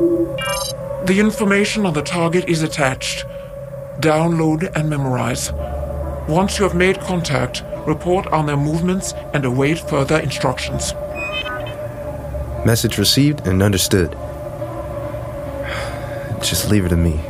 The information on the target is attached. Download and memorize. Once you have made contact, report on their movements and await further instructions. Message received and understood. Just leave it to me.